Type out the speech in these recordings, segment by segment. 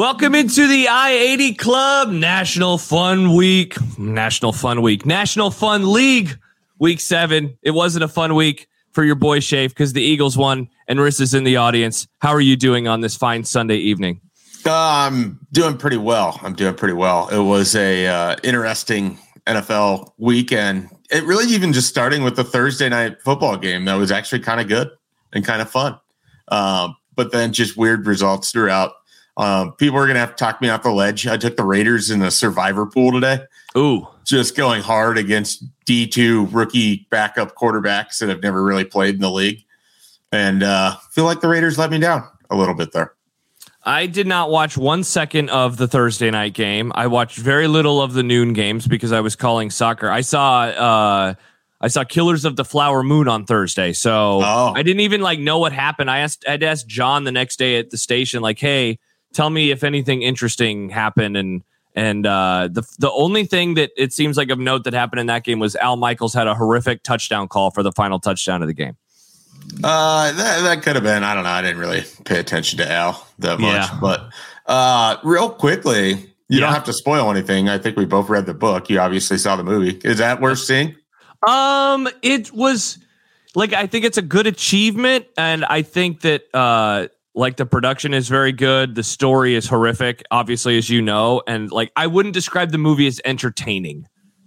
Welcome into the I 80 Club National Fun Week. National Fun Week. National Fun League Week seven. It wasn't a fun week for your boy Shafe because the Eagles won and Riss is in the audience. How are you doing on this fine Sunday evening? Uh, I'm doing pretty well. I'm doing pretty well. It was a uh, interesting NFL weekend. It really even just starting with the Thursday night football game that was actually kind of good and kind of fun. Uh, but then just weird results throughout um, people are going to have to talk me off the ledge. I took the Raiders in the survivor pool today. Ooh. Just going hard against D2 rookie backup quarterbacks that have never really played in the league. And uh, feel like the Raiders let me down a little bit there. I did not watch one second of the Thursday night game. I watched very little of the noon games because I was calling soccer. I saw uh, I saw Killers of the Flower Moon on Thursday, so oh. I didn't even like know what happened. I asked I'd asked John the next day at the station, like, "Hey, tell me if anything interesting happened and and uh, the the only thing that it seems like of note that happened in that game was Al Michaels had a horrific touchdown call for the final touchdown of the game. Uh, that, that could have been. I don't know. I didn't really pay attention to Al that much. Yeah. But uh, real quickly, you yeah. don't have to spoil anything. I think we both read the book. You obviously saw the movie. Is that worth seeing? Um, it was like I think it's a good achievement, and I think that uh like the production is very good. The story is horrific, obviously, as you know. And like I wouldn't describe the movie as entertaining.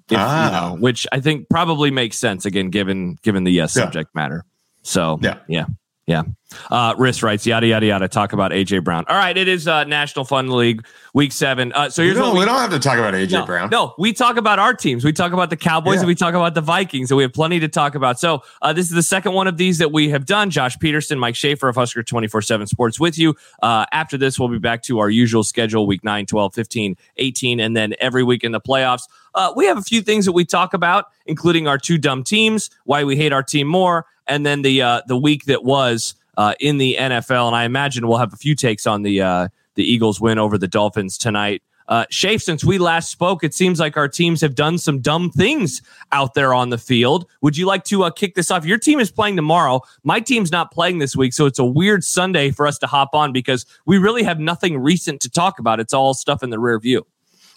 If, ah. you know, which I think probably makes sense again, given given the yes yeah. subject matter. So yeah, yeah. Yeah. Uh, writes, yada, yada, yada. Talk about AJ Brown. All right. It is uh, National Fun League week seven. Uh, so here's we what we, we, don't have to talk about AJ no, Brown. No, we talk about our teams. We talk about the Cowboys yeah. and we talk about the Vikings. And we have plenty to talk about. So uh, this is the second one of these that we have done. Josh Peterson, Mike Schaefer of Husker 24 7 Sports with you. Uh, after this, we'll be back to our usual schedule week 9, 12, 15, 18, and then every week in the playoffs. Uh, we have a few things that we talk about, including our two dumb teams, why we hate our team more, and then the uh, the week that was uh, in the NFL. And I imagine we'll have a few takes on the uh, the Eagles win over the Dolphins tonight. Uh, Shafe, since we last spoke, it seems like our teams have done some dumb things out there on the field. Would you like to uh, kick this off? Your team is playing tomorrow. My team's not playing this week, so it's a weird Sunday for us to hop on because we really have nothing recent to talk about. It's all stuff in the rear view.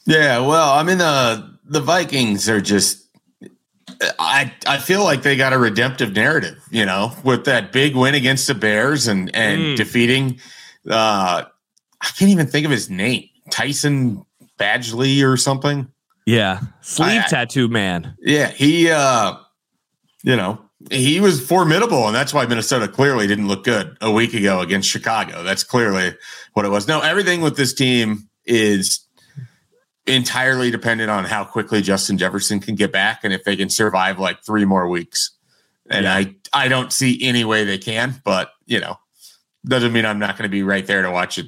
Yeah, well, I mean, the the Vikings are just I I feel like they got a redemptive narrative, you know, with that big win against the Bears and and mm. defeating uh I can't even think of his name. Tyson Badgley or something. Yeah. Sleeve I, tattoo man. Yeah, he uh you know, he was formidable and that's why Minnesota clearly didn't look good a week ago against Chicago. That's clearly what it was. No, everything with this team is entirely dependent on how quickly Justin Jefferson can get back and if they can survive like three more weeks. And yeah. I I don't see any way they can, but you know, doesn't mean I'm not going to be right there to watch it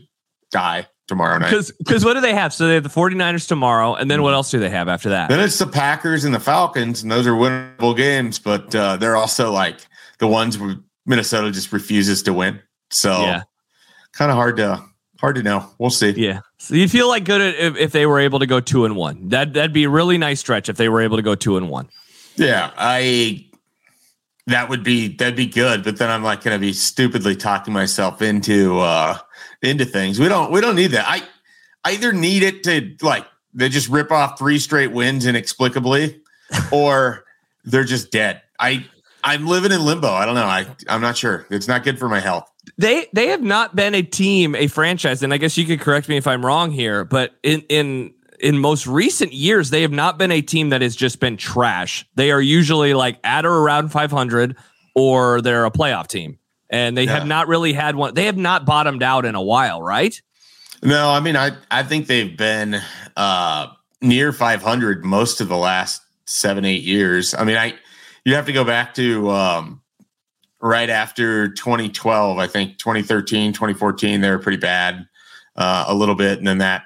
die tomorrow night. Because what do they have? So they have the 49ers tomorrow, and then what else do they have after that? Then it's the Packers and the Falcons, and those are winnable games, but uh, they're also like the ones where Minnesota just refuses to win. So yeah. kind of hard to hard to know. We'll see. Yeah. So you feel like good if, if they were able to go two and one. That that'd be a really nice stretch if they were able to go two and one. Yeah, I that would be that'd be good. But then I'm like going to be stupidly talking myself into uh into things. We don't we don't need that. I I either need it to like they just rip off three straight wins inexplicably, or they're just dead. I I'm living in limbo. I don't know. I I'm not sure. It's not good for my health they they have not been a team, a franchise, and I guess you could correct me if I'm wrong here, but in in in most recent years, they have not been a team that has just been trash. They are usually like at or around 500, or they're a playoff team, and they yeah. have not really had one. They have not bottomed out in a while, right? No, I mean, I I think they've been uh, near 500 most of the last seven eight years. I mean, I you have to go back to um, right after 2012, I think 2013, 2014, they were pretty bad uh, a little bit. And then that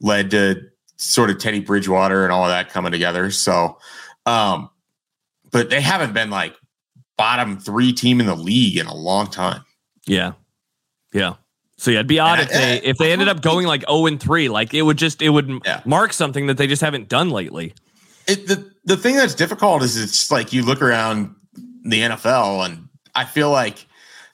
led to sort of Teddy Bridgewater and all of that coming together. So, um, but they haven't been like bottom three team in the league in a long time. Yeah. Yeah. So yeah, it'd be odd if they if they ended up going like 0 and 3. Like it would just it would yeah. mark something that they just haven't done lately. It, the the thing that's difficult is it's like you look around the NFL and I feel like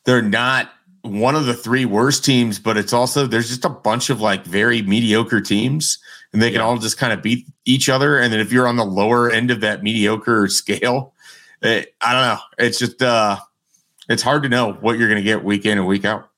they're not one of the three worst teams, but it's also there's just a bunch of like very mediocre teams, and they can all just kind of beat each other. And then if you're on the lower end of that mediocre scale, it, I don't know. It's just uh, it's hard to know what you're going to get week in and week out.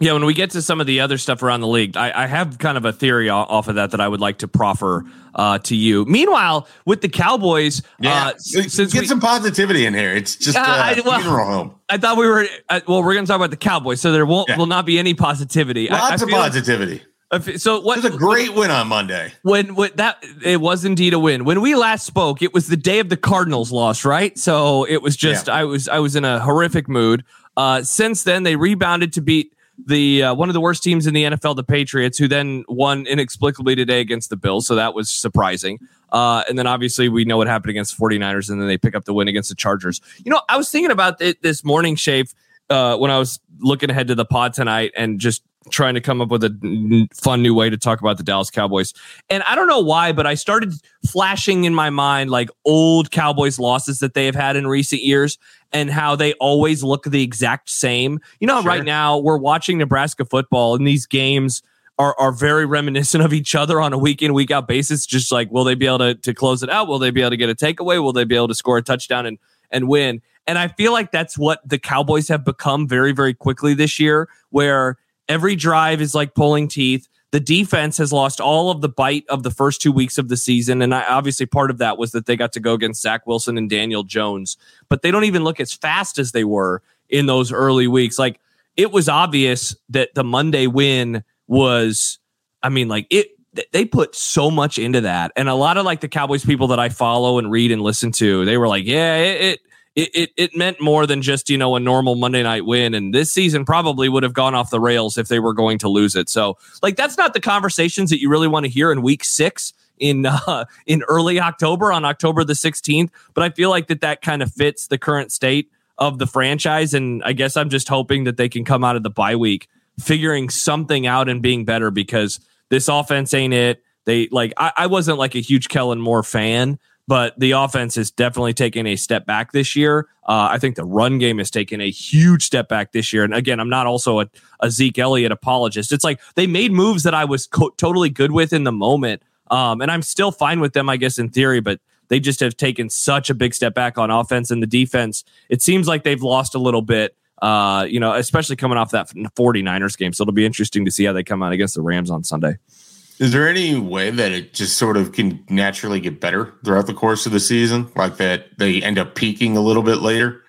Yeah, when we get to some of the other stuff around the league, I, I have kind of a theory off of that that I would like to proffer uh, to you. Meanwhile, with the Cowboys, yeah, uh, since get we, some positivity in here. It's just uh, I, well, funeral home. I thought we were uh, well. We're going to talk about the Cowboys, so there won't yeah. will not be any positivity. Lots I, of positivity. Like, so what? It was a great win on Monday. When, when that it was indeed a win. When we last spoke, it was the day of the Cardinals loss, right? So it was just yeah. I was I was in a horrific mood. Uh, since then, they rebounded to beat the uh, one of the worst teams in the NFL, the Patriots, who then won inexplicably today against the Bills. So that was surprising. Uh, and then obviously we know what happened against 49ers, and then they pick up the win against the Chargers. You know, I was thinking about it this morning, Shafe, uh, when I was looking ahead to the pod tonight and just trying to come up with a fun new way to talk about the Dallas Cowboys. And I don't know why, but I started flashing in my mind like old Cowboys losses that they have had in recent years and how they always look the exact same. You know, sure. right now we're watching Nebraska football and these games are, are very reminiscent of each other on a week in, week out basis. Just like, will they be able to, to close it out? Will they be able to get a takeaway? Will they be able to score a touchdown and, and win? And I feel like that's what the Cowboys have become very, very quickly this year, where Every drive is like pulling teeth. The defense has lost all of the bite of the first two weeks of the season. And I, obviously, part of that was that they got to go against Zach Wilson and Daniel Jones, but they don't even look as fast as they were in those early weeks. Like it was obvious that the Monday win was, I mean, like it, they put so much into that. And a lot of like the Cowboys people that I follow and read and listen to, they were like, yeah, it, it it, it, it meant more than just you know a normal Monday night win. And this season probably would have gone off the rails if they were going to lose it. So like that's not the conversations that you really want to hear in week six in uh, in early October on October the 16th. But I feel like that that kind of fits the current state of the franchise. And I guess I'm just hoping that they can come out of the bye week figuring something out and being better because this offense ain't it. They like I, I wasn't like a huge Kellen Moore fan, but the offense is definitely taking a step back this year. Uh, I think the run game has taken a huge step back this year. And again, I'm not also a, a Zeke Elliott apologist. It's like they made moves that I was co- totally good with in the moment. Um, and I'm still fine with them, I guess, in theory, but they just have taken such a big step back on offense and the defense. It seems like they've lost a little bit, uh, you know, especially coming off that 49ers game. So it'll be interesting to see how they come out against the Rams on Sunday. Is there any way that it just sort of can naturally get better throughout the course of the season? Like that they end up peaking a little bit later?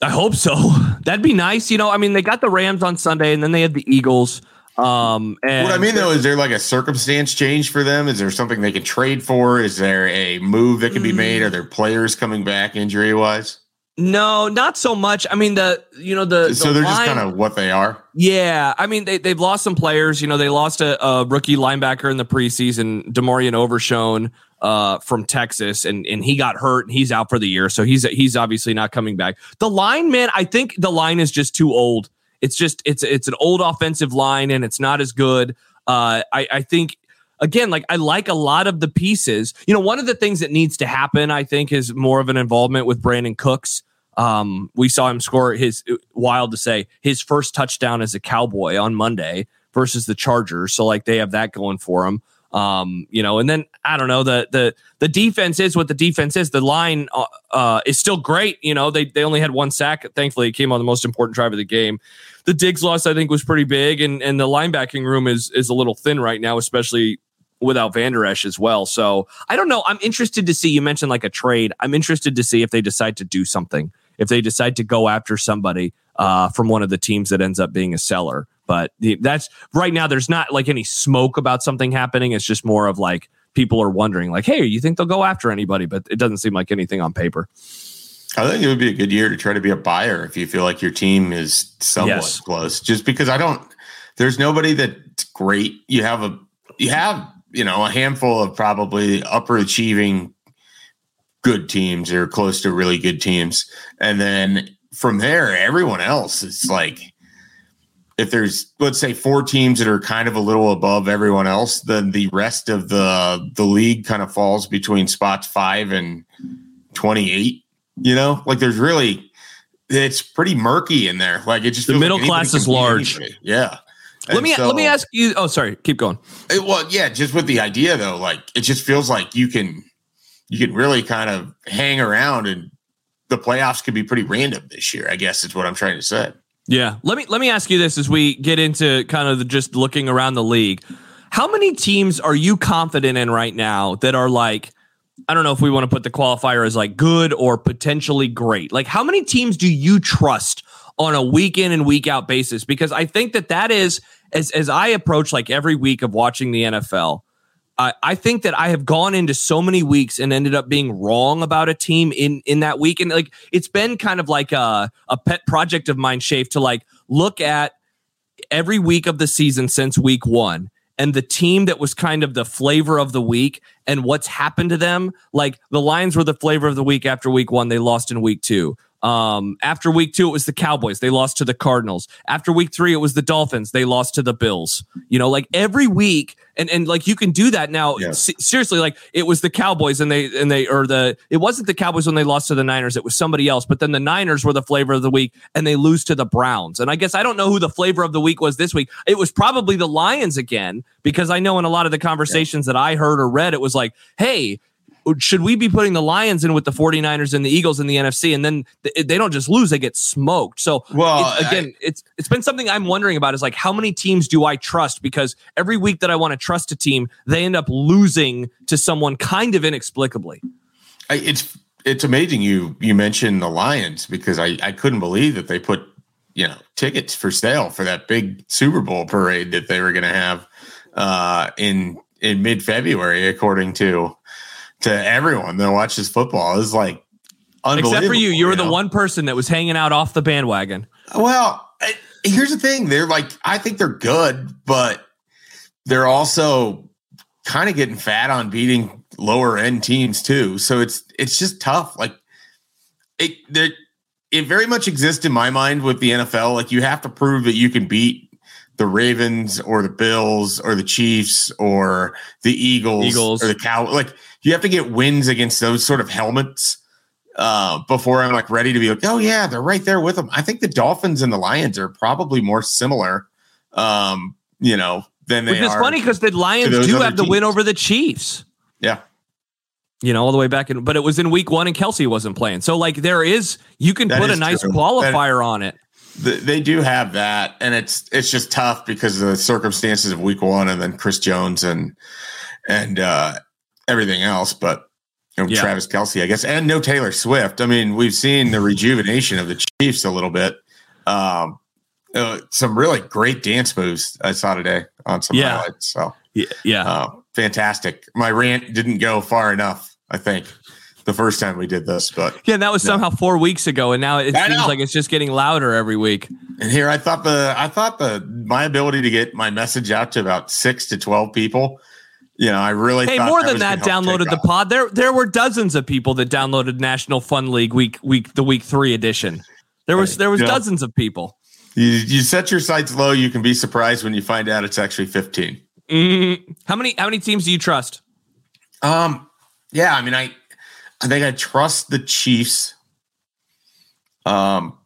I hope so. That'd be nice. You know, I mean, they got the Rams on Sunday and then they had the Eagles. Um, and what I mean though, is there like a circumstance change for them? Is there something they can trade for? Is there a move that can be made? Are there players coming back injury wise? No, not so much. I mean, the you know the so the they're line, just kind of what they are. Yeah, I mean they they've lost some players. You know, they lost a, a rookie linebacker in the preseason, DeMarvion Overshown uh, from Texas, and and he got hurt and he's out for the year, so he's he's obviously not coming back. The line, man, I think the line is just too old. It's just it's it's an old offensive line and it's not as good. Uh, I I think again, like I like a lot of the pieces. You know, one of the things that needs to happen, I think, is more of an involvement with Brandin Cooks. Um, we saw him score his wild to say his first touchdown as a Cowboy on Monday versus the Chargers. So like they have that going for him. Um, you know, and then I don't know the the the defense is what the defense is. The line uh, uh, is still great. You know, they they only had one sack. Thankfully, it came on the most important drive of the game. The Diggs loss I think was pretty big, and and the linebacking room is is a little thin right now, especially without Vander Esch as well. So I don't know. I'm interested to see. You mentioned like a trade. I'm interested to see if they decide to do something if they decide to go after somebody uh, from one of the teams that ends up being a seller. But the, that's right now. There's not like any smoke about something happening. It's just more of like people are wondering, like, hey, you think they'll go after anybody? But it doesn't seem like anything on paper. I think it would be a good year to try to be a buyer if you feel like your team is somewhat yes. close. Just because I don't, there's nobody that's great. You have a, you have, you know, a handful of probably upper achieving good teams or close to really good teams. And then from there, everyone else is like, if there's let's say four teams that are kind of a little above everyone else, then the rest of the the league kind of falls between spots five and twenty eight. You know, like there's really it's pretty murky in there. Like it just the middle like class is large. Anybody. Yeah. And let me so, let me ask you. Oh, sorry. Keep going. It, well, yeah, just with the idea though, like it just feels like you can you can really kind of hang around, and the playoffs could be pretty random this year. I guess is what I'm trying to say. Yeah. Let me let me ask you this as we get into kind of the, just looking around the league. How many teams are you confident in right now that are like I don't know if we want to put the qualifier as like good or potentially great. Like, how many teams do you trust on a week in and week out basis? Because I think that that is as as I approach like every week of watching the NFL. I, think that I have gone into so many weeks and ended up being wrong about a team in in that week, and like it's been kind of like a a pet project of mine, Shafe, to like look at every week of the season since week one and the team that was kind of the flavor of the week and what's happened to them. Like the Lions were the flavor of the week after week one. They lost in week two. Um, after week two, it was the Cowboys. They lost to the Cardinals. After week three, it was the Dolphins. They lost to the Bills. You know, like every week, and and like you can do that now. Yes. seriously, like it was the Cowboys, and they and they or the it wasn't the Cowboys when they lost to the Niners. It was somebody else. But then the Niners were the flavor of the week, and they lose to the Browns. And I guess I don't know who the flavor of the week was this week. It was probably the Lions again because I know in a lot of the conversations yeah. that I heard or read, it was like, hey should we be putting the Lions in with the 49ers and the Eagles in the NFC and then they don't just lose they get smoked. So well, it's, again, I, it's it's been something I'm wondering about is like how many teams do I trust because every week that I want to trust a team, they end up losing to someone kind of inexplicably. It's it's amazing you you mentioned the Lions because I I couldn't believe that they put you know tickets for sale for that big Super Bowl parade that they were going to have uh, in in mid February, according to to everyone that watches football. is like Except for you, you were you know? the one person that was hanging out off the bandwagon. Well, here's the thing: they're like, I think they're good, but they're also kind of getting fat on beating lower end teams too. So it's it's just tough. Like it, it very much exists in my mind with the NFL. Like you have to prove that you can beat the Ravens or the Bills or the Chiefs or the Eagles, Eagles. or the Cow. Like you have to get wins against those sort of helmets uh, before I'm like ready to be like, oh yeah, they're right there with them. I think the Dolphins and the Lions are probably more similar, um, you know, than they Which is are. funny because the Lions do have the win over the Chiefs. Yeah. You know, all the way back in, but it was in week one and Kelce wasn't playing. So, like, there is, you can that put a nice true. qualifier that, on it. They do have that, and it's it's just tough because of the circumstances of week one, and then Chris Jones and and uh, everything else, but you know, yeah. Travis Kelce, I guess, and no Taylor Swift. I mean, we've seen the rejuvenation of the Chiefs a little bit. Um, uh, some really great dance moves I saw today on some yeah. highlights. So yeah, yeah. Uh, fantastic. My rant didn't go far enough. I think the first time we did this, but yeah, that was yeah. somehow four weeks ago, and now it I seems know. like it's just getting louder every week. And here, I thought the I thought the my ability to get my message out to about six to twelve people you know, I really hey more than that downloaded the pod. There there were dozens of people that downloaded National Fun League week week the week three edition. There was there was dozens of people. You, you set your sights low. You can be surprised when you find out it's actually 15 mm-hmm. How many how many teams do you trust? Um, yeah, I mean, I I think I trust the Chiefs. Um,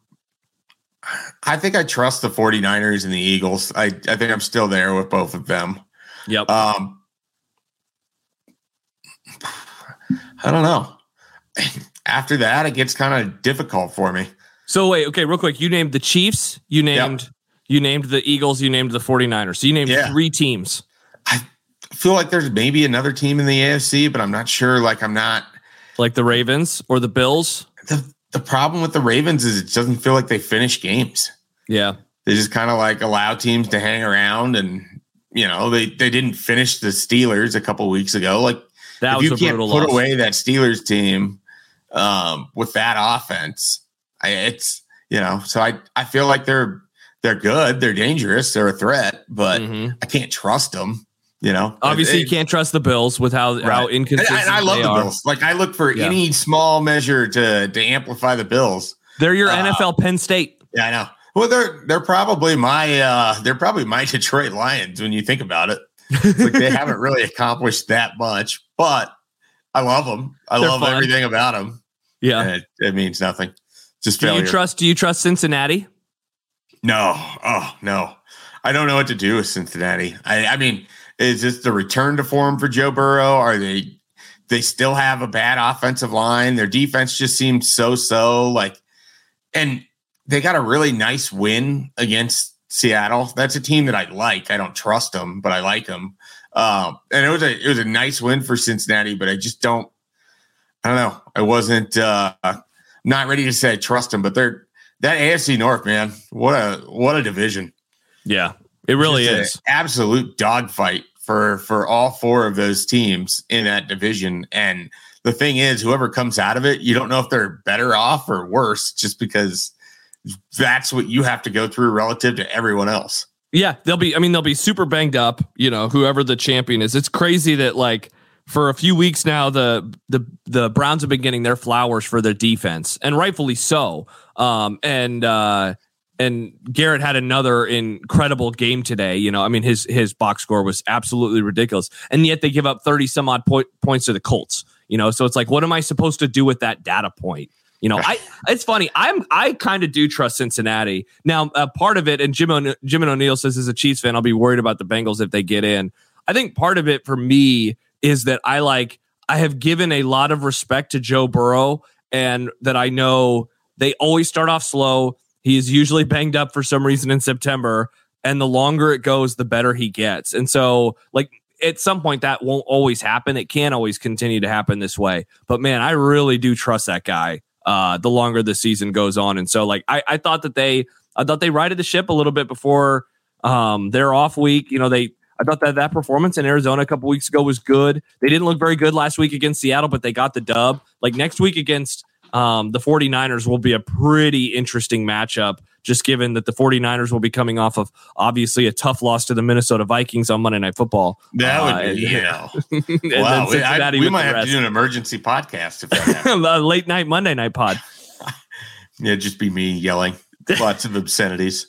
I think I trust the 49ers and the Eagles. I I think I'm still there with both of them. Yep. Um, I don't know. After that, it gets kind of difficult for me. So wait, okay, real quick. You named the Chiefs, you named yep. you named the Eagles, you named the 49ers. So you named yeah. three teams. I feel like there's maybe another team in the AFC, but I'm not sure. Like I'm not like the Ravens or the Bills. The the problem with the Ravens is it doesn't feel like they finish games. Yeah. They just kind of like allow teams to hang around and you know, they they didn't finish the Steelers a couple weeks ago. Like that if you can't put loss. away that Steelers team um, with that offense, I, it's you know. So I I feel like they're they're good, they're dangerous, they're a threat, but mm-hmm. I can't trust them. You know, obviously you can't trust the Bills with how right. how inconsistent. And, and I love the are. Bills. Like I look for yeah. any small measure to to amplify the Bills. They're your uh, NFL Penn State. Yeah, I know. Well, they're they're probably my uh they're probably my Detroit Lions when you think about it like they haven't really accomplished that much, but I love them. I They're love fun. everything about them. Yeah, it, it, means nothing. Just do failure. you trust? Do you trust Cincinnati? No. Oh no. I don't know what to do with Cincinnati. I, I mean, is this the return to form for Joe Burrow? Are they they still have a bad offensive line? Their defense just seems so so like and they got a really nice win against Seattle. That's a team that I like. I don't trust them, but I like them. Um, and it was a it was a nice win for Cincinnati, but I just don't. I don't know. I wasn't uh, not ready to say I trust them, but they're that AFC North, man. What a what a division. Yeah, it really is. absolute dogfight for for all four of those teams in that division. And the thing is, whoever comes out of it, you don't know if they're better off or worse, just because that's what you have to go through relative to everyone else. Yeah, they'll be. I mean, they'll be super banged up. You know, whoever the champion is. It's crazy that like for a few weeks now, the the the Browns have been getting their flowers for their defense, and rightfully so. Um, and uh, and Garrett had another incredible game today. You know, I mean, his his box score was absolutely ridiculous, and yet they give up thirty some odd point, points to the Colts. You know, so it's like, what am I supposed to do with that data point? You know, I it's funny. I'm I kind of do trust Cincinnati now. Uh, part of it, and Jim o- Jim and O'Neill says as a Chiefs fan, I'll be worried about the Bengals if they get in. I think part of it for me is that I like I have given a lot of respect to Joe Burrow, and that I know they always start off slow. He is usually banged up for some reason in September, and the longer it goes, the better he gets. And so, like at some point, that won't always happen. It can't always continue to happen this way. But man, I really do trust that guy uh, the longer the season goes on. And so, like, I, I thought that they, I thought they righted the ship a little bit before um, their off week. You know, they, I thought that that performance in Arizona a couple weeks ago was good. They didn't look very good last week against Seattle, but they got the dub. Like next week against um, the 49ers will be a pretty interesting matchup, just given that the 49ers will be coming off of obviously a tough loss to the Minnesota Vikings on Monday Night Football. That Uh, would be, yeah. wow. We, I- we might have rest. to do an emergency podcast if that happens. a late night Monday night pod. yeah, just be me yelling lots of obscenities.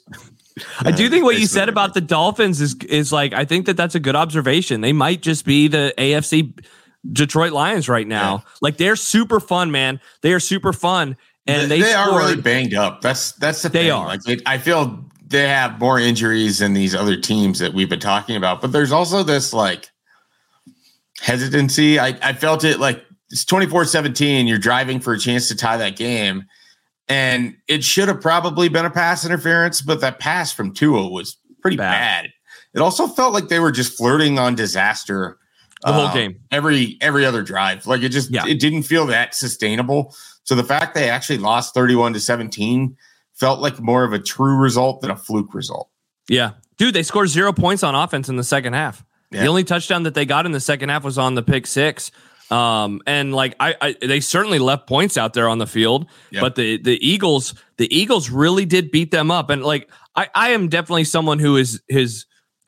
I do Uh, think what you said about the Dolphins is is like I think that that's a good observation. They might just be the AFC Detroit Lions right now. Yeah. Like they're super fun, man. They are super fun, and they, they, are really banged up. That's that's the They thing. are. Like it, I feel they have more injuries than these other teams that we've been talking about. But there's also this like hesitancy. I, I felt it like it's 24-17. You're driving for a chance to tie that game. And it should have probably been a pass interference, but that pass from Tua was pretty Bad. bad. It also felt like they were just flirting on disaster The whole um, game. every every other drive. Like it just Yeah. it didn't feel that sustainable. So the fact they actually lost 31 to 17 felt like more of a true result than a fluke result. Yeah, dude, they scored zero points on offense in the second half. The only touchdown that they got in the second half was on the pick six. Um, and like I, I they certainly left points out there on the field, Yeah. but the the Eagles, the Eagles really did beat them up. And like I, I am definitely someone who is his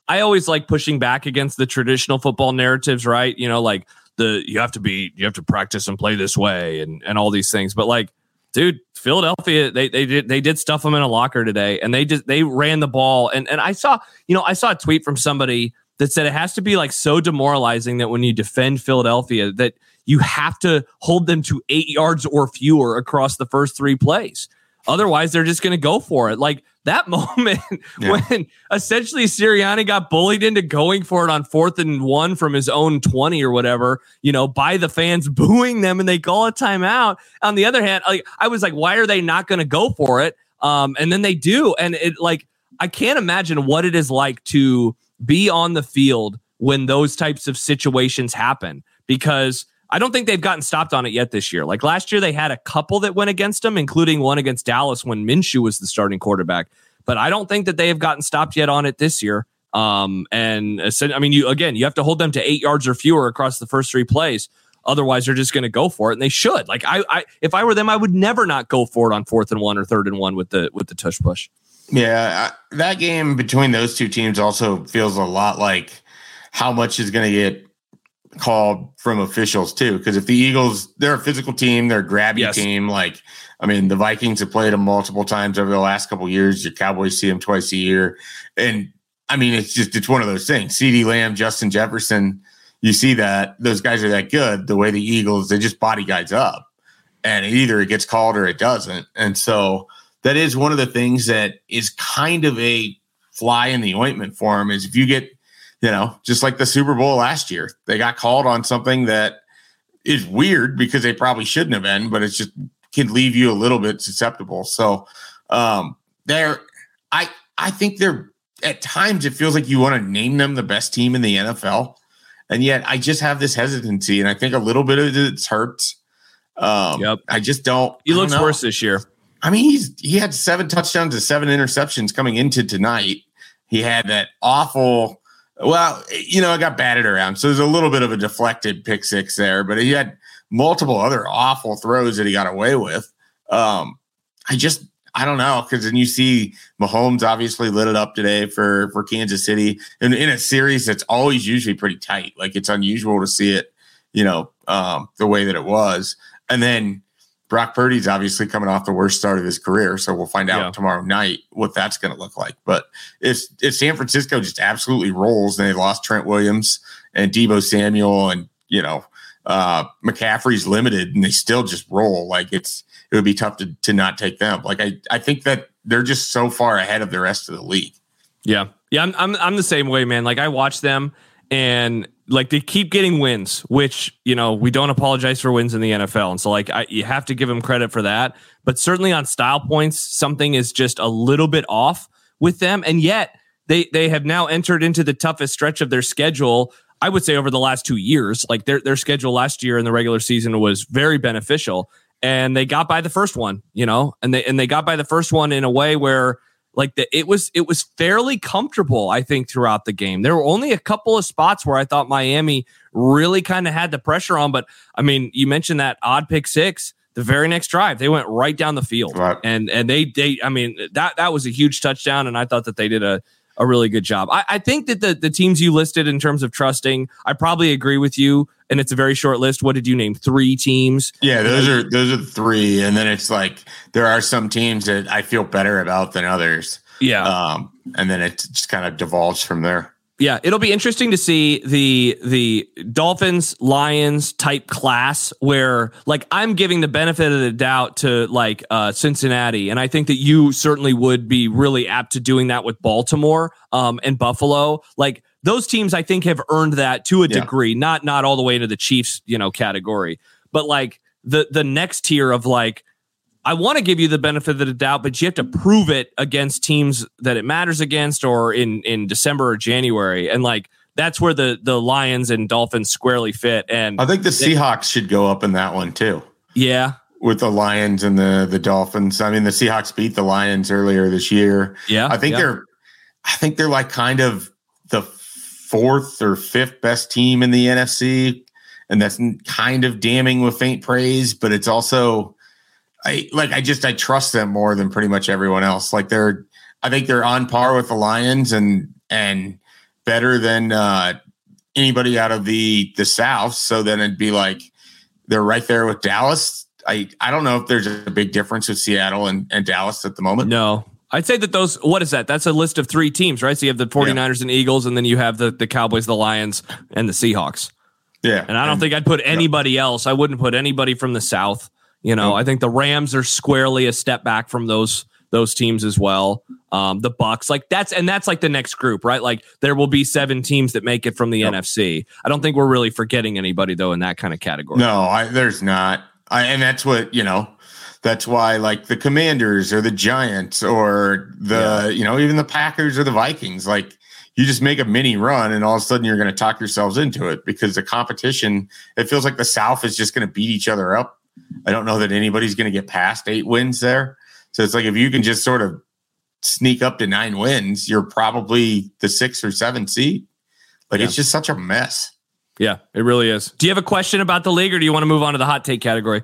I always like pushing back against the traditional football narratives, right? You know, like the you have to be you have to practice and play this way and and all these things. But like, dude, Philadelphia, they they did they did stuff them in a locker today, and they just they ran the ball. And and I saw you know I saw a tweet from somebody that said it has to be like so demoralizing that when you defend Philadelphia that you have to hold them to eight yards or fewer across the first three plays. Otherwise, they're just going to go for it. Like that moment Yeah. when essentially Sirianni got bullied into going for it on fourth and one from his own 20 or whatever, you know, by the fans booing them and they call a timeout. On the other hand, like, I was like, why are they not going to go for it? Um, and then they do. And it like, I can't imagine what it is like to be on the field when those types of situations happen because I don't think they've gotten stopped on it yet this year. Like last year, they had a couple that went against them, including one against Dallas when Minshew was the starting quarterback. But I don't think that they have gotten stopped yet on it this year. Um, and I mean, you again, you have to hold them to eight yards or fewer across the first three plays. Otherwise, they're just going to go for it, and they should. Like I, I, if I were them, I would never not go for it on fourth and one or third and one with the with the tush push. Yeah, I, that game between those two teams also feels a lot like how much is going to get called from officials too. Because if the Eagles, they're a physical team, they're a grabby Yes. team. Like, I mean, the Vikings have played them multiple times over the last couple of years. Your Cowboys see them twice a year, and I mean, it's just it's one of those things. CeeDee Lamb, Justin Jefferson, you see that those guys are that good. The way the Eagles, they just body guys up. and either it gets called or it doesn't. And so that is one of the things that is kind of a fly in the ointment for him is if you get, you know, just like the Super Bowl last year, they got called on something that is weird because they probably shouldn't have been, but it's just can leave you a little bit susceptible. So um they're I I think they're at times it feels like you want to name them the best team in the NFL. And yet I just have this hesitancy, and I think a little bit of it hurts. Um, yep. I just don't. He looks don't worse this year. I mean, he's he had seven touchdowns and seven interceptions coming into tonight. He had that awful. Well, you know, it got batted around, so there's a little bit of a deflected pick six there, but he had multiple other awful throws that he got away with. Um, I just I don't know because then you see Mahomes obviously lit it up today for for Kansas City and in a series that's always usually pretty tight. Like it's unusual to see it, you know, um, the way that it was. And then Brock Purdy's obviously coming off the worst start of his career, so we'll find out yeah. tomorrow night what that's going to look like. But if if San Francisco just absolutely rolls, and they lost Trent Williams and Deebo Samuel, and you know uh, McCaffrey's limited, and they still just roll like it's it would be tough to to not take them. Like I I think that they're just so far ahead of the rest of the league. Yeah, yeah, I'm I'm I'm the same way, man. Like I watch them and like they keep getting wins, which you know we don't apologize for wins in the NFL, and so like I, you have to give them credit for that. But certainly on style points, something is just a little bit off with them, and yet they they have now entered into the toughest stretch of their schedule. I would say over the last two years, like their their schedule last year in the regular season was very beneficial, and they got by the first one, you know, and they and they got by the first one in a way where like the, it was it was fairly comfortable i think throughout the game there were only a couple of spots where i thought miami really kind of had the pressure on but i mean you mentioned that odd pick six the very next drive they went right down the field right. and and they they i mean that that was a huge touchdown and i thought that they did a a really good job. I, I, think that the the teams you listed in terms of trusting, I probably agree with you. And it's a very short list. What did you name? Three teams. Yeah, those are those are three. And then it's like there are some teams that I feel better about than others. Yeah. Um, and then it just kind of divulged from there yeah, it'll be interesting to see the the Dolphins Lions type class where like I'm giving the benefit of the doubt to like uh, Cincinnati, and I think that you certainly would be really apt to doing that with Baltimore um, and Buffalo. Like those teams, I think have earned that to a yeah. degree, not not all the way into the Chiefs you know category, but like the the next tier of like I want to give you the benefit of the doubt, but you have to prove it against teams that it matters against or in in December or January. And like that's where the the Lions and Dolphins squarely fit. And I think the Seahawks should go up in that one too. Yeah. With the Lions and the the Dolphins. I mean, the Seahawks beat the Lions earlier this year. Yeah. I think yeah. they're I think they're like kind of the fourth or fifth best team in the NFC. And that's kind of damning with faint praise, but it's also I like I just I trust them more than pretty much everyone else. Like they're I think they're on par with the Lions and and better than uh anybody out of the the South. So then it'd be like they're right there with Dallas. I I don't know if there's a big difference with Seattle and, and Dallas at the moment. No. I'd say that those what is that? That's a list of three teams, right? So you have the 49ers yeah. and Eagles, and then you have the the Cowboys, the Lions, and the Seahawks. Yeah. And I don't and, think I'd put anybody yeah. else. I wouldn't put anybody from the South. You know, I think the Rams are squarely a step back from those those teams as well. Um, the Bucs, like that's and that's like the next group, right? Like there will be seven teams that make it from the yep. NFC. I don't think we're really forgetting anybody though in that kind of category. No, I, there's not. I, and that's what you know. That's why, like the Commanders or the Giants or the yeah. you know even the Packers or the Vikings, like you just make a mini run and all of a sudden you're going to talk yourselves into it because the competition. It feels like the South is just going to beat each other up I don't know that anybody's going to get past eight wins there. So it's like if you can just sort of sneak up to nine wins, you're probably the six or seven seed. Like yeah. it's just such a mess. Yeah, it really is. Do you have a question about the league or do you want to move on to the hot take category?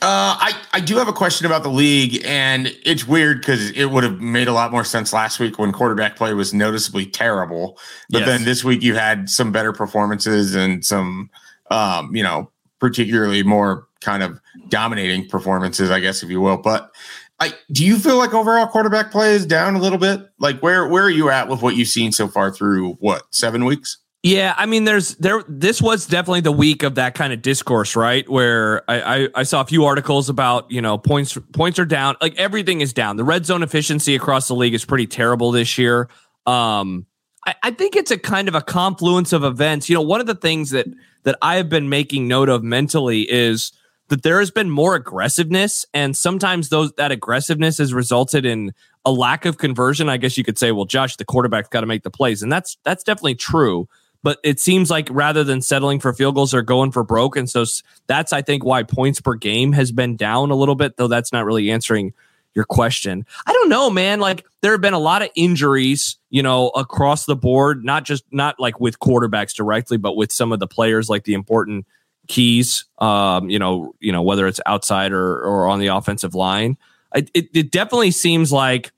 Uh, I, I do have a question about the league, and it's weird because it would have made a lot more sense last week when quarterback play was noticeably terrible. But yes. then this week you had some better performances and some, um, you know, particularly more kind of dominating performances, I guess, if you will. But I do you feel like overall quarterback play is down a little bit? Like where where are you at with what you've seen so far through what seven weeks? Yeah, I mean, there's there. This was definitely the week of that kind of discourse, right? Where I, I, I saw a few articles about you know points points are down, like everything is down. The red zone efficiency across the league is pretty terrible this year. Um, I, I think it's a kind of a confluence of events. You know, one of the things that that I have been making note of mentally is that there has been more aggressiveness, and sometimes those that aggressiveness has resulted in a lack of conversion. I guess you could say, well, Josh, the quarterback's got to make the plays, and that's that's definitely true but it seems like rather than settling for field goals, they're going for broke. And so that's, I think, why points per game has been down a little bit, though that's not really answering your question. I don't know, man. Like there have been a lot of injuries, you know, across the board, not just not like with quarterbacks directly, but with some of the players like the important keys, um, you know, you know, whether it's outside or, or on the offensive line. It, it, it definitely seems like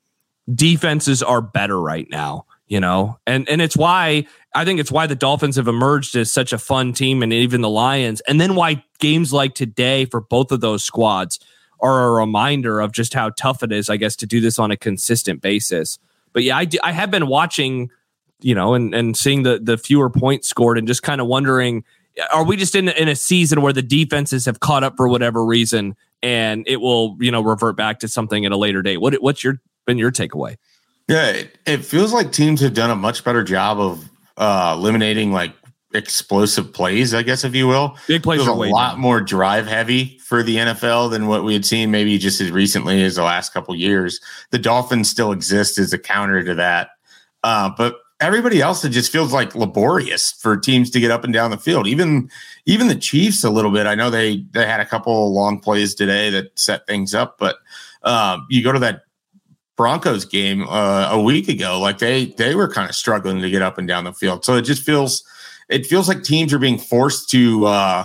defenses are better right now you know and and it's why i think it's why the dolphins have emerged as such a fun team and even the lions and then why games like today for both of those squads are a reminder of just how tough it is i guess to do this on a consistent basis. But yeah i, do, I have been watching you know and and seeing the the fewer points scored and just kind of wondering are we just in in a season where the defenses have caught up for whatever reason and it will you know revert back to something at a later date? What what's your been your takeaway? Yeah, it, it, feels like teams have done a much better job of uh, eliminating like explosive plays, I guess, if you will. Big plays a lot down. more drive heavy for the NFL than what we had seen maybe just as recently as the last couple years. The Dolphins still exist as a counter to that, uh, but everybody else it just feels like laborious for teams to get up and down the field. Even even the Chiefs a little bit. I know they they had a couple long plays today that set things up, but um, you go to that Broncos game uh, a week ago, like they they were kind of struggling to get up and down the field. So it just feels it feels like teams are being forced to uh,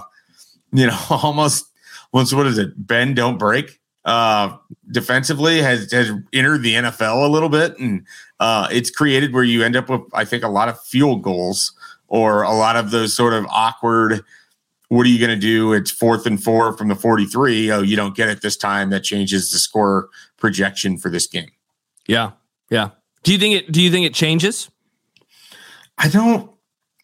you know almost what's what is it bend don't break uh, defensively has has entered the NFL a little bit and uh, it's created where you end up with I think a lot of field goals or a lot of those sort of awkward what are you going to do? It's fourth and four from the 43. Oh, you don't get it this time. That changes the score projection for this game. Yeah. Yeah. Do you think it do you think it changes? I don't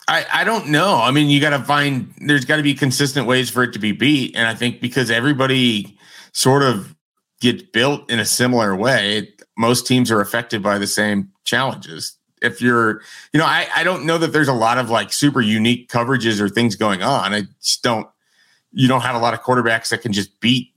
I, I don't know. I mean, you got to find there's got to be consistent ways for it to be beat, and I think because everybody sort of gets built in a similar way, most teams are affected by the same challenges. If you're, you know, I, I don't know that there's a lot of like super unique coverages or things going on. I just don't. You don't have a lot of quarterbacks that can just beat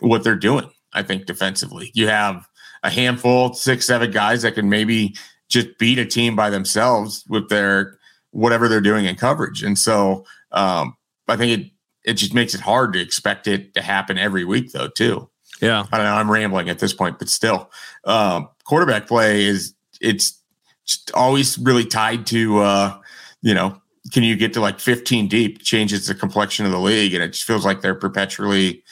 what they're doing. I think defensively, you have a handful, six, seven guys that can maybe just beat a team by themselves with their whatever they're doing in coverage. And so um, I think it it just makes it hard to expect it to happen every week, though. Too. Yeah, I don't know. I'm rambling at this point, but still, um, quarterback play is it's always really tied to uh, you know can you get to like 15 deep changes the complexion of the league and it just feels like they're perpetually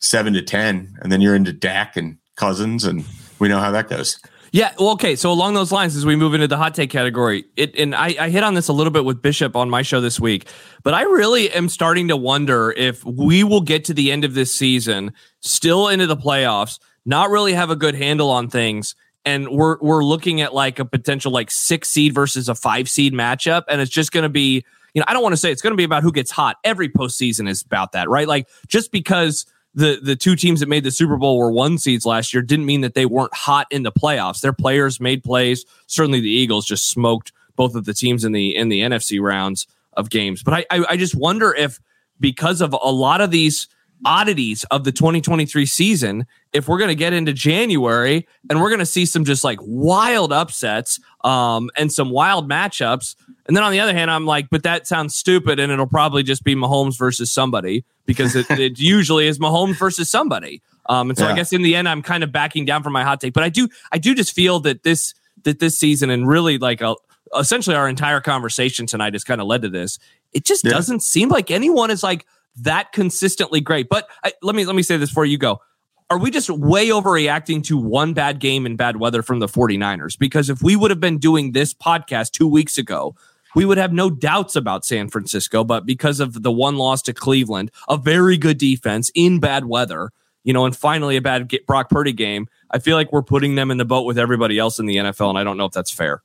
seven to 10 and then you're into Dak and Cousins and we know how that goes. Yeah. Well, okay. So along those lines, as we move into the hot take category, it and I, I, hit on this a little bit with Bishop on my show this week, but I really am starting to wonder if we will get to the end of this season, still into the playoffs, not really have a good handle on things, and we're we're looking at like a potential like six seed versus a five seed matchup, and it's just going to be, you know, I don't want to say it's going to be about who gets hot. Every postseason is about that, right? Like just because the the two teams that made the Super Bowl were one seeds last year didn't mean that they weren't hot in the playoffs. Their players made plays. Certainly, the Eagles just smoked both of the teams in the in the NFC rounds of games. But I I, I just wonder if because of a lot of these oddities of the 2023 season if we're going to get into January and we're going to see some just like wild upsets um, and some wild matchups. And then on the other hand, I'm like, but that sounds stupid and it'll probably just be Mahomes versus somebody because it, it usually is Mahomes versus somebody. Um, and so yeah. I guess in the end, I'm kind of backing down from my hot take, but I do, I do just feel that this, that this season and really like a, essentially our entire conversation tonight has kind of led to this. It just yeah. doesn't seem like anyone is like that consistently great. But I, let me let me say this before you go. Are we just way overreacting to one bad game in bad weather from the 49ers? Because if we would have been doing this podcast two weeks ago, we would have no doubts about San Francisco. But because of the one loss to Cleveland, a very good defense in bad weather, you know, and finally a bad Brock Purdy game, I feel like we're putting them in the boat with everybody else in the NFL. And I don't know if that's fair.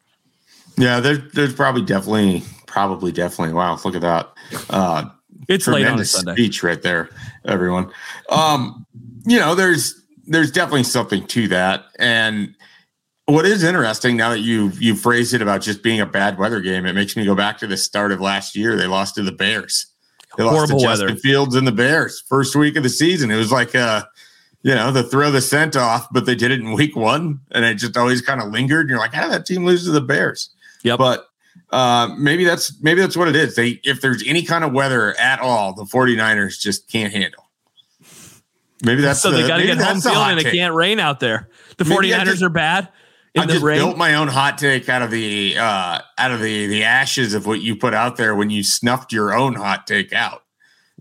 Yeah, there's there's probably definitely probably definitely. Wow, look at that. Uh, it's late on a Sunday. Speech right there, everyone. Um, you know, there's there's definitely something to that, and what is interesting now that you you phrased it about just being a bad weather game, it makes me go back to the start of last year. They lost to the Bears. They Horrible lost to Justin weather. Fields and the Bears first week of the season. It was like uh you know, the throw the scent off, but they did it in week one, and it just always kind of lingered. And you're like, how did that team lose to the Bears? Yeah, but uh, maybe that's maybe that's what it is. They if there's any kind of weather at all, the 49ers just can't handle. Maybe that's so the, they got to get home field and it can't rain out there. The maybe 49ers just, are bad. I just rain. built my own hot take out of the uh, out of the the ashes of what you put out there when you snuffed your own hot take out.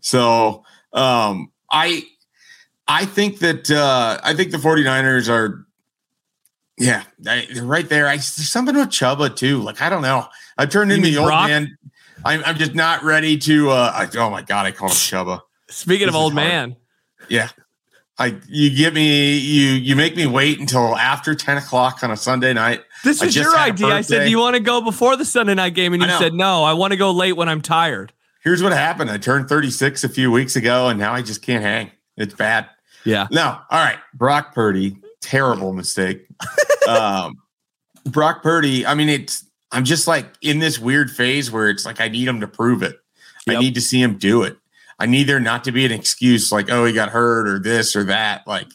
So um, I I think that uh, I think the 49ers are yeah, I, right there. I there's something with Chuba too. Like I don't know. I turned into the old man. I'm, I'm just not ready to. Uh, I, oh my god, I call him Chuba. Speaking this of old man, yeah, I you give me you you make me wait until after ten o'clock on a Sunday night. This was your idea. I said, "Do you want to go before the Sunday night game?" And you said, "No, I want to go late when I'm tired." Here's what happened. I turned 36 a few weeks ago, and now I just can't hang. It's bad. Yeah. No. All right. Brock Purdy, terrible mistake. um, Brock Purdy. I mean, it's. I'm just like in this weird phase where it's like I need him to prove it. Yep. I need to see him do it. I need there not to be an excuse like, oh, he got hurt or this or that. Like,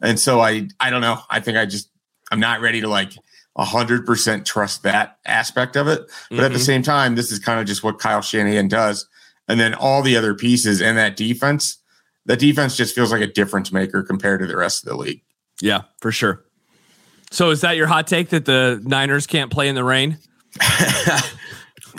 and so I, I don't know. I think I just, I'm not ready to like hundred percent trust that aspect of it. But mm-hmm. at the mm-hmm. same time, this is kind of just what Kyle Shanahan does. And then all the other pieces and that defense, that defense just feels like a difference maker compared to the rest of the league. Yeah, for sure. So is that your hot take that the Niners can't play in the rain?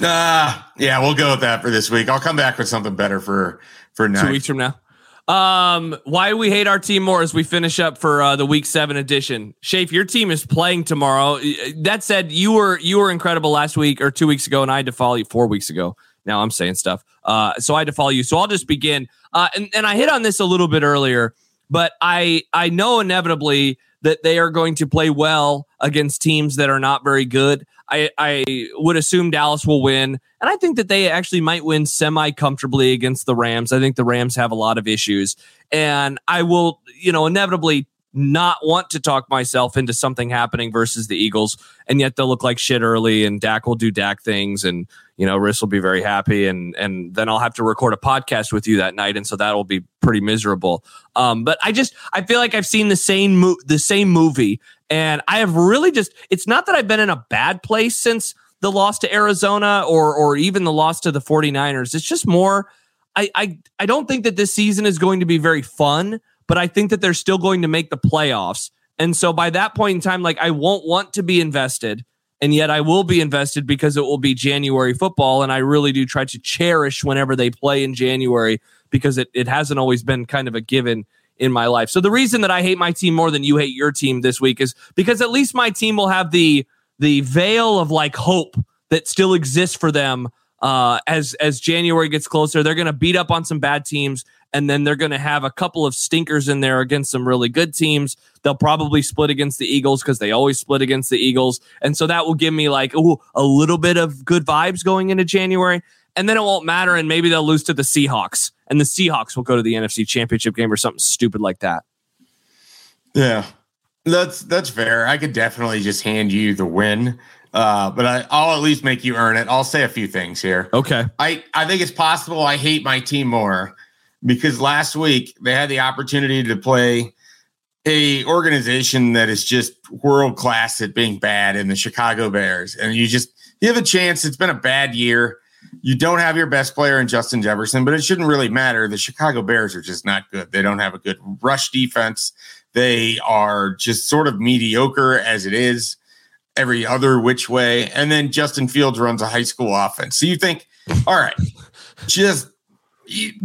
Uh, yeah, we'll go with that for this week. I'll come back with something better for for two weeks from now. Um, why we hate our team more as we finish up for uh, the week seven edition. Shafe, your team is playing tomorrow. That said, you were you were incredible last week or two weeks ago, and I had to follow you four weeks ago. Now I'm saying stuff. Uh, so I had to follow you. So I'll just begin. Uh, and, and I hit on this a little bit earlier, but I I know inevitably that they are going to play well against teams that are not very good. I, I would assume Dallas will win. And I think that they actually might win semi comfortably against the Rams. I think the Rams have a lot of issues. And I will, you know, inevitably not want to talk myself into something happening versus the Eagles. And yet they'll look like shit early and Dak will do Dak things. And, you know, Riss will be very happy. And, and then I'll have to record a podcast with you that night. And so that'll be pretty miserable. Um, but I just, I feel like I've seen the same, mo- the same movie and I have really just, it's not that I've been in a bad place since the loss to Arizona or, or even the loss to the 49ers. It's just more, I, I, I don't think that this season is going to be very fun, but I think that they're still going to make the playoffs. And so by that point in time, like I won't want to be invested and yet I will be invested because it will be January football. And I really do try to cherish whenever they play in January because it, it hasn't always been kind of a given in my life. So the reason that I hate my team more than you hate your team this week is because at least my team will have the the veil of like hope that still exists for them uh, as as January gets closer. They're going to beat up on some bad teams, and then they're going to have a couple of stinkers in there against some really good teams. They'll probably split against the Eagles because they always split against the Eagles, and so that will give me like ooh, a little bit of good vibes going into January and then it won't matter, and maybe they'll lose to the Seahawks, and the Seahawks will go to the NFC Championship game or something stupid like that. Yeah, that's that's fair. I could definitely just hand you the win, uh, but I, will at least make you earn it. I'll say a few things here. Okay. I I think it's possible I hate my team more because last week they had the opportunity to play a organization that is just world class at being bad in the Chicago Bears, and you just you have a chance. It's been a bad year. You don't have your best player in Justin Jefferson, but it shouldn't really matter. The Chicago Bears are just not good. They don't have a good rush defense. They are just sort of mediocre as it is every other which way. And then Justin Fields runs a high school offense. So you think, all right, just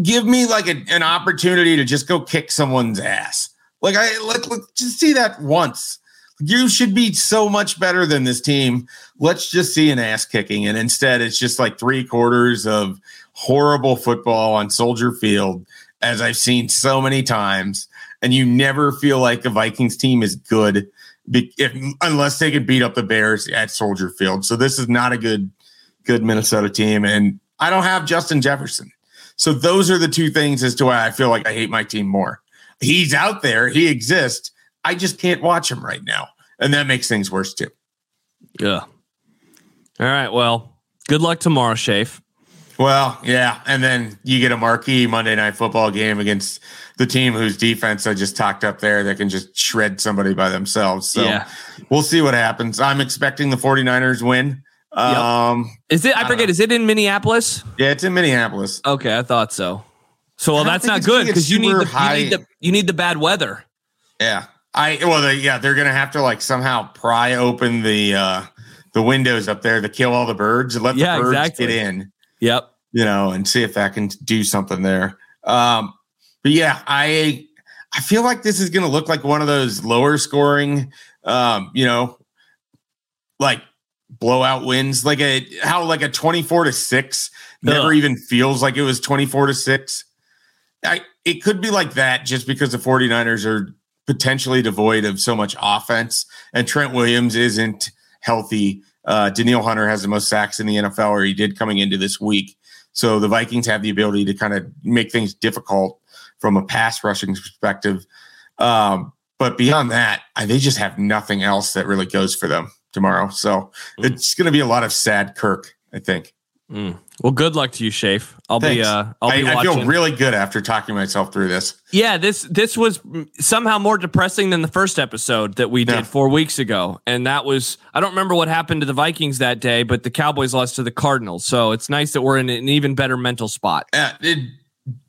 give me like a, an opportunity to just go kick someone's ass. Like I let, let just see that once. You should be so much better than this team. Let's just see an ass kicking. And instead, it's just like three quarters of horrible football on Soldier Field, as I've seen so many times. And you never feel like the Vikings team is good if, unless they can beat up the Bears at Soldier Field. So this is not a good good Minnesota team, and I don't have Justin Jefferson. So those are the two things as to why I feel like I hate my team more. He's out there, he exists. I just can't watch him right now, and that makes things worse too. Yeah. All right. Well, good luck tomorrow, Shafe. Well, yeah, and then you get a marquee Monday night football game against the team whose defense I just talked up there that can just shred somebody by themselves. So Yeah. we'll see what happens. I'm expecting the 49ers win. Um, Is it? I, don't forget. Is it in Minneapolis? yeah, it's in Minneapolis. Okay, I thought so. So well, that's not good because you need the you need the you need the bad weather. Yeah. I well they, yeah, they're gonna have to like somehow pry open the uh the windows up there to kill all the birds and let Yeah, the birds exactly. get in, Yep. you know, and see if that can do something there. Um but yeah, I I feel like this is gonna look like one of those lower scoring um, you know, like blowout wins, like a how like a 24 to 6 never Ugh. even feels like it was 24 to 6. I it could be like that just because the 49ers are potentially devoid of so much offense and Trent Williams isn't healthy. Uh Danielle Hunter has the most sacks in the NFL or he did coming into this week. So the Vikings have the ability to kind of make things difficult from a pass rushing perspective. Um, but beyond that, I, they just have nothing else that really goes for them tomorrow. So Mm. it's going to be a lot of sad Kirk, I think. Mm. Well, good luck to you, Shafe. I'll be uh I'll I, be I watching. feel really good after talking myself through this. yeah, this this was somehow more depressing than the first episode that we did Yeah. four weeks ago, and that was I don't remember what happened to the Vikings that day, but the Cowboys lost to the Cardinals. So it's nice that we're in an even better mental spot. Uh, it,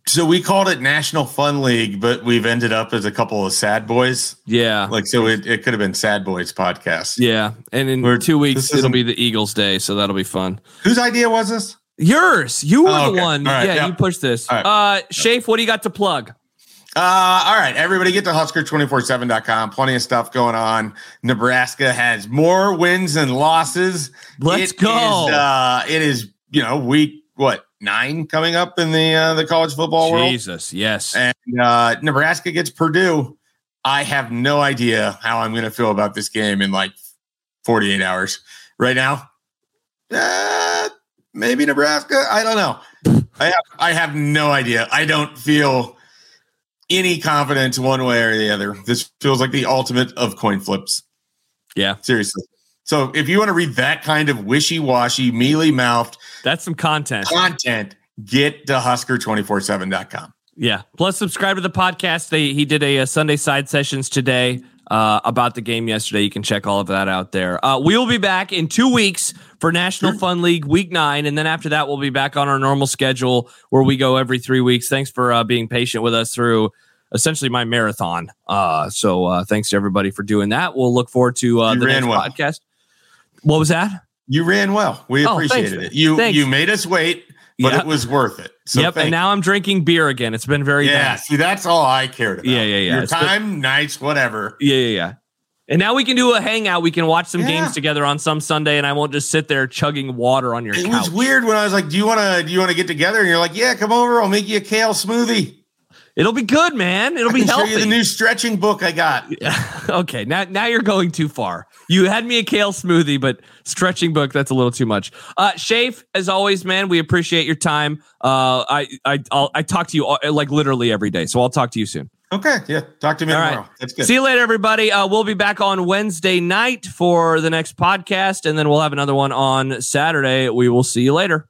so we called it National Fun League, but we've ended up as a couple of sad boys. Yeah, Like, so it, it could have been Sad Boys podcast. yeah. And in We're- two weeks it'll be the Eagles' day, so that'll be fun. Whose idea was this? Yours, you were Oh, the one. Right, yeah, yeah. you pushed this. All Uh, Shafe, what do you got to plug? Uh, all right, everybody get to Husker247.com. Plenty of stuff going on. Nebraska has more wins than losses. Let's It go. is, uh, it is, you know, week what nine coming up in the uh, the college football world, Jesus, yes. and uh, Nebraska gets Purdue. I have no idea how I'm going to feel about this game in like 48 hours. Right now, uh, maybe Nebraska. I don't know. I have, I have no idea. I don't feel any confidence one way or the other. This feels like the ultimate of coin flips. Yeah. Seriously. So if you want to read that kind of wishy-washy, mealy-mouthed That's some content. content, get to husker247.com. Yeah. Plus, subscribe to the podcast. They he did a, uh Sunday side sessions today uh, about the game yesterday. You can check all of that out there. Uh, we will be back in two weeks for National Fun League Week Nine, and then after that, we'll be back on our normal schedule where we go every three weeks. Thanks for uh, being patient with us through essentially my marathon. Uh, so uh, thanks to everybody for doing that. We'll look forward to uh, the next well. podcast. What was that? You ran well. We Oh, appreciated man. it. You Thanks. you made us wait, but Yeah. it was worth it. So yep. And now I'm drinking beer again. It's been very yeah, nice. see, that's all I cared about. Yeah, yeah, yeah. Your It's been- time, nice, whatever. Yeah, yeah, yeah. And now we can do a hangout. We can watch some Yeah. games together on some Sunday, and I won't just sit there chugging water on your It couch. was weird when I was like, "Do you want to? Do you want to get together?" And you're like, "Yeah, come over. I'll make you a kale smoothie. It'll be good, man. It'll be can show you the new stretching book I got." okay, now now you're going too far. You had me a kale smoothie, but stretching book that's a little too much. Uh, Shafe, as always, man, we appreciate your time. Uh, I I I'll, I talk to you all, like literally every day, so I'll talk to you soon. Okay, yeah. Talk to me All right. tomorrow. That's good. See you later, everybody. Uh, we'll be back on Wednesday night for the next podcast, and then we'll have another one on Saturday. We will see you later.